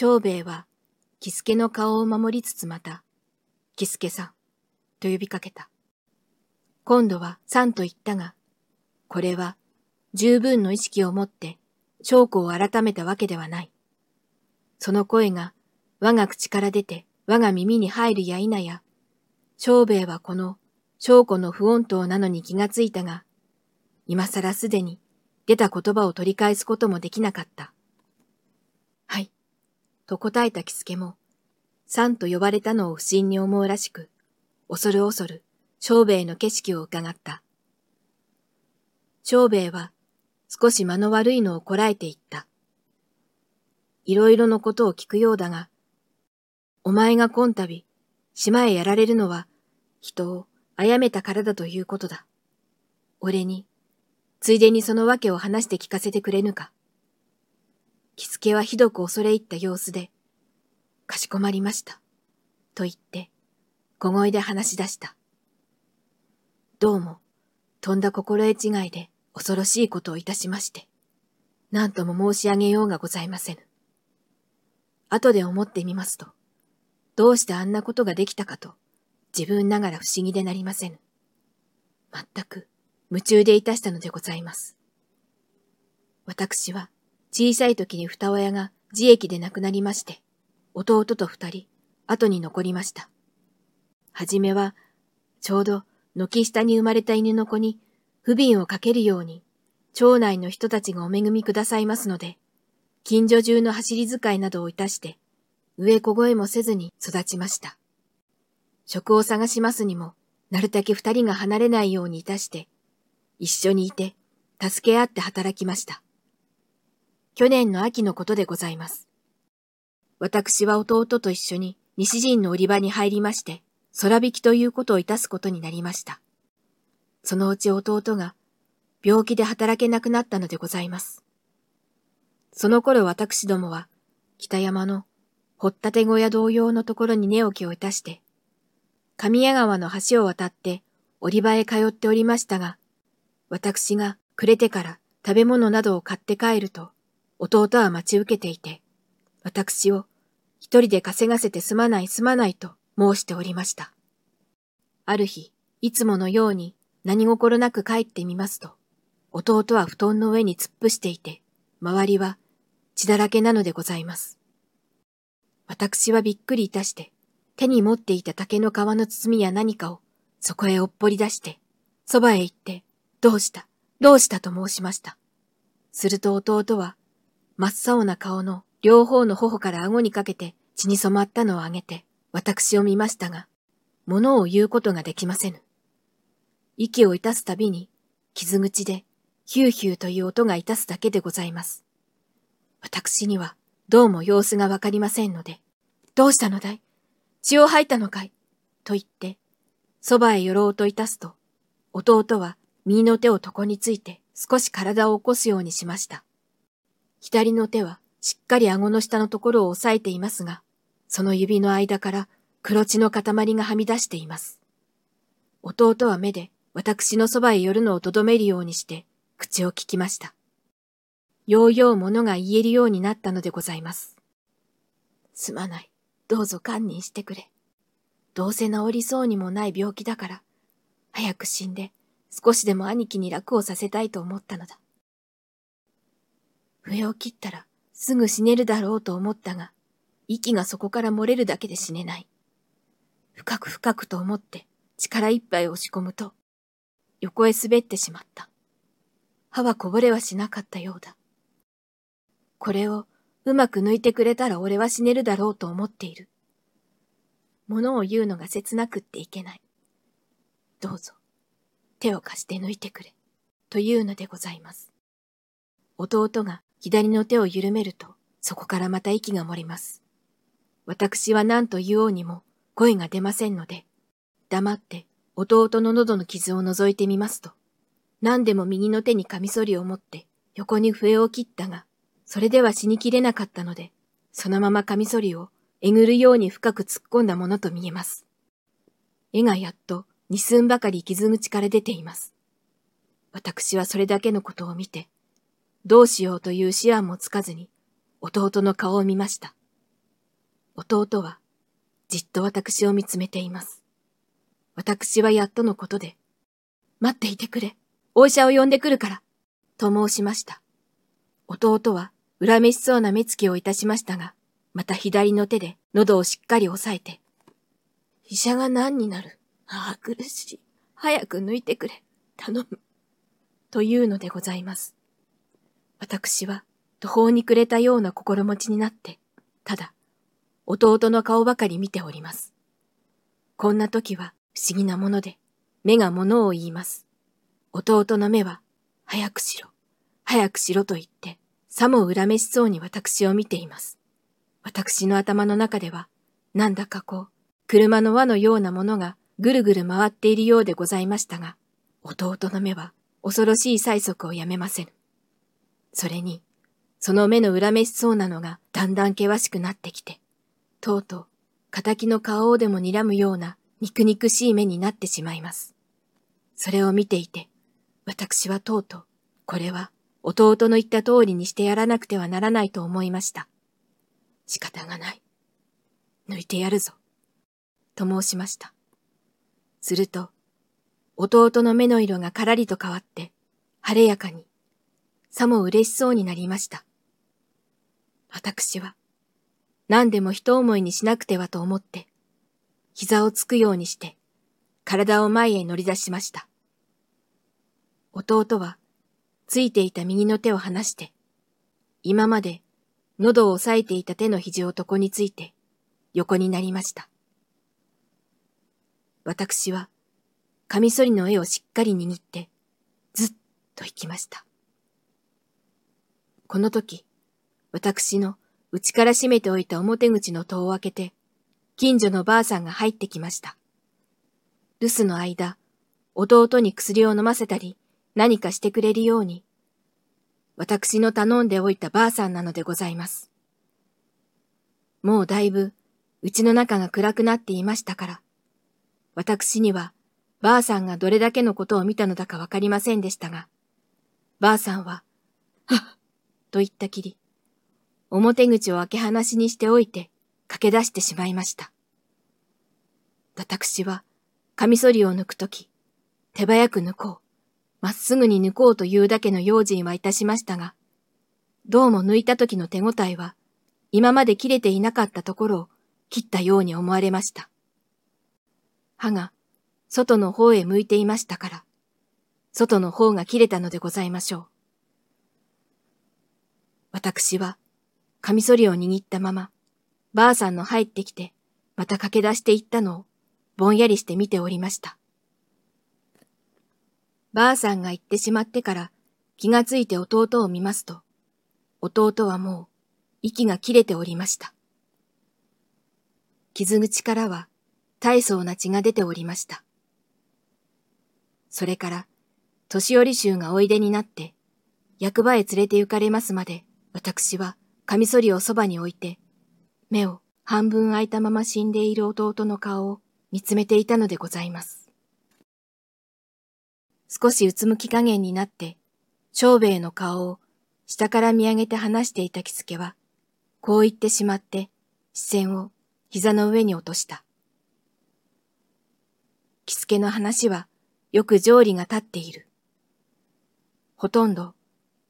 長兵衛は、キスケの顔を守りつつまた、キスケさん、と呼びかけた。今度はさんと言ったが、これは十分の意識を持って証拠を改めたわけではない。その声が我が口から出て我が耳に入るや否や、長兵衛はこの証拠の不穏当なのに気がついたが、今更すでに出た言葉を取り返すこともできなかった。はい。と答えた着付けも、さんと呼ばれたのを不審に思うらしく、恐る恐る、長兵衛の景色を伺った。長兵衛は、少し間の悪いのをこらえていった。いろいろのことを聞くようだが、お前が今度、島へやられるのは、人を殺めたからだということだ。俺に、ついでにその訳を話して聞かせてくれぬか。着付けはひどく恐れ入った様子で、かしこまりました。と言って、小声で話し出した。どうも、とんだ心得違いで恐ろしいことをいたしまして、何とも申し上げようがございませぬ。後で思ってみますと、どうしてあんなことができたかと、自分ながら不思議でなりませぬ。全く夢中でいたしたのでございます。私は小さい時に二親が自益で亡くなりまして、弟と二人、後に残りました。はじめは、ちょうど軒下に生まれた犬の子に不憫をかけるように、町内の人たちがお恵みくださいますので、近所中の走り使いなどをいたして、植えこごえもせずに育ちました。職を探しますにも、なるだけ二人が離れないようにいたして、一緒にいて、助け合って働きました。去年の秋のことでございます。私は弟と一緒に西陣の売り場に入りまして、空引きということをいたすことになりました。そのうち弟が病気で働けなくなったのでございます。その頃私どもは北山の掘ったて小屋同様のところに寝起きをいたして、神谷川の橋を渡って売り場へ通っておりましたが、私が暮れてから食べ物などを買って帰ると、弟は待ち受けていて、私を一人で稼がせてすまないすまないと申しておりました。ある日、いつものように何心なく帰ってみますと、弟は布団の上に突っ伏していて、周りは血だらけなのでございます。私はびっくりいたして、手に持っていた竹の皮の包みや何かをそこへおっぽり出して、そばへ行って、どうしたどうしたと申しました。すると弟は真っ青な顔の両方の頬から顎にかけて血に染まったのをあげて、私を見ましたが、物を言うことができませぬ。息をいたすたびに、傷口でヒューヒューという音がいたすだけでございます。私にはどうも様子がわかりませんので、どうしたのだい？血を吐いたのかい？と言って、そばへ寄ろうといたすと、弟は右の手を床について少し体を起こすようにしました。左の手はしっかり顎の下のところを押さえていますが、その指の間から黒血の塊がはみ出しています。弟は目で私のそばへ寄るのをとどめるようにして口を聞きました。ようようものが言えるようになったのでございます。すまない。どうぞ堪忍してくれ。どうせ治りそうにもない病気だから、早く死んで少しでも兄貴に楽をさせたいと思ったのだ。笛を切ったらすぐ死ねるだろうと思ったが、息がそこから漏れるだけで死ねない。深く深くと思って力いっぱい押し込むと、横へ滑ってしまった。歯はこぼれはしなかったようだ。これをうまく抜いてくれたら俺は死ねるだろうと思っている。物を言うのが切なくっていけない。どうぞ、手を貸して抜いてくれ、というのでございます。弟が左の手を緩めると、そこからまた息が漏れます。私は何と言おうにも声が出ませんので、黙って弟の喉の傷を覗いてみますと、何でも右の手にカミソリを持って横に笛を切ったが、それでは死にきれなかったので、そのままカミソリをえぐるように深く突っ込んだものと見えます。絵がやっと二寸ばかり傷口から出ています。私はそれだけのことを見て、どうしようという思案もつかずに、弟の顔を見ました。弟はじっと私を見つめています。私はやっとのことで、待っていてくれ、お医者を呼んでくるから、と申しました。弟は恨めしそうな目つきをいたしましたが、また左の手で喉をしっかり押さえて、医者が何になるああ、苦しい。早く抜いてくれ。頼む。というのでございます。私は途方に暮れたような心持ちになって、ただ、弟の顔ばかり見ております。こんな時は不思議なもので、目が物を言います。弟の目は、早くしろ、早くしろと言って、さも恨めしそうに私を見ています。私の頭の中では、なんだかこう、車の輪のようなものがぐるぐる回っているようでございましたが、弟の目は恐ろしい催促をやめません。それに、その目の恨めしそうなのがだんだん険しくなってきて、とうとう、仇の顔をでも睨むような肉肉しい目になってしまいます。それを見ていて、私はとうとう、これは弟の言った通りにしてやらなくてはならないと思いました。仕方がない。抜いてやるぞ。と申しました。すると、弟の目の色がからりと変わって、晴れやかに、さも嬉しそうになりました。私は、何でも一思いにしなくてはと思って、膝をつくようにして、体を前へ乗り出しました。弟は、ついていた右の手を離して、今まで喉を押さえていた手の肘を床について、横になりました。私は、カミソリの絵をしっかり握って、ずっと行きました。この時、私の内から閉めておいた表口の戸を開けて、近所のばあさんが入ってきました。留守の間、弟に薬を飲ませたり、何かしてくれるように、私の頼んでおいたばあさんなのでございます。もうだいぶ、うちの中が暗くなっていましたから、私には、ばあさんがどれだけのことを見たのだかわかりませんでしたが、ばあさんは、はっ、と言ったきり、表口を開け放しにしておいて駆け出してしまいました。私は、カミソリを抜くとき、手早く抜こう、まっすぐに抜こうというだけの用心はいたしましたが、どうも抜いた時の手応えは、今まで切れていなかったところを切ったように思われました。歯が外の方へ向いていましたから、外の方が切れたのでございましょう。私はカミソリを握ったまま、ばあさんの入ってきて、また駆け出していったのを、ぼんやりして見ておりました。ばあさんが行ってしまってから気がついて弟を見ますと、弟はもう息が切れておりました。傷口からは大層な血が出ておりました。それから、年寄り衆がおいでになって、役場へ連れて行かれますまで、私はカミソリをそばに置いて、目を半分開いたまま死んでいる弟の顔を見つめていたのでございます。少しうつむき加減になって、長兵衛の顔を下から見上げて話していた着付けは、こう言ってしまって視線を膝の上に落とした。着付けの話はよく条理が立っている。ほとんど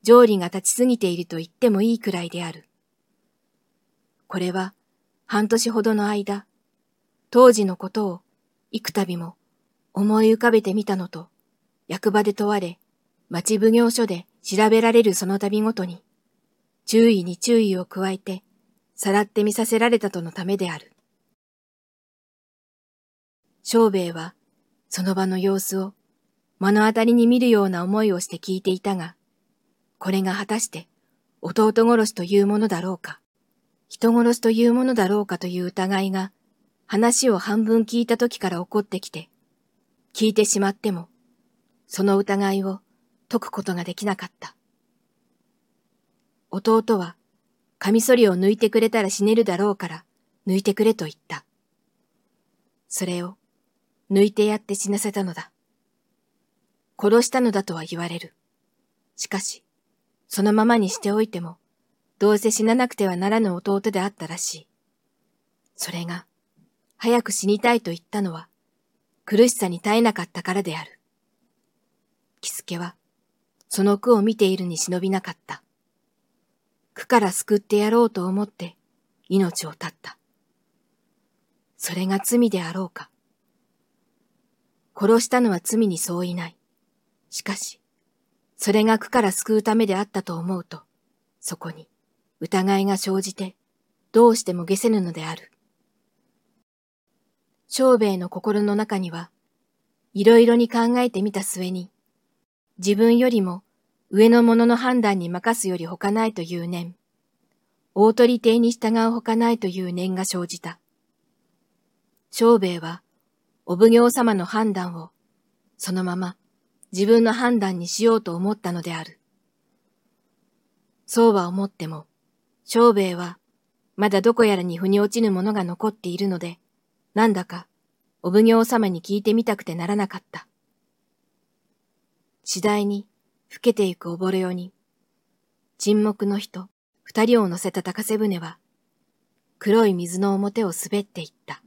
条理が立ちすぎていると言ってもいいくらいである。これは半年ほどの間、当時のことを幾度も思い浮かべてみたのと、役場で問われ、町奉行所で調べられるその度ごとに、注意に注意を加えて、さらって見させられたとのためである。小兵衛は、その場の様子を目の当たりに見るような思いをして聞いていたが、これが果たして弟殺しというものだろうか。人殺しというものだろうかという疑いが話を半分聞いた時から起こってきて、聞いてしまっても、その疑いを解くことができなかった。弟は、カミソリを抜いてくれたら死ねるだろうから抜いてくれと言った。それを抜いてやって死なせたのだ。殺したのだとは言われる。しかし、そのままにしておいても、どうせ死ななくてはならぬ弟であったらしい。それが、早く死にたいと言ったのは、苦しさに耐えなかったからである。キスケは、その句を見ているに忍びなかった。苦から救ってやろうと思って命を絶った。それが罪であろうか。殺したのは罪に相違ない。しかし、それが苦から救うためであったと思うと、そこに疑いが生じて、どうしても消せぬのである。長兵衛の心の中には、いろいろに考えてみた末に、自分よりも上の者の判断に任すより他ないという念、大鳥邸に従う他ないという念が生じた。長兵衛は、お奉行様の判断を、そのまま自分の判断にしようと思ったのである。そうは思っても、長兵衛は、まだどこやらに腑に落ちぬものが残っているので、なんだか、お奉行様に聞いてみたくてならなかった。次第に、老けてゆく溺れよに、沈黙の人、二人を乗せた高瀬船は、黒い水の表を滑っていった。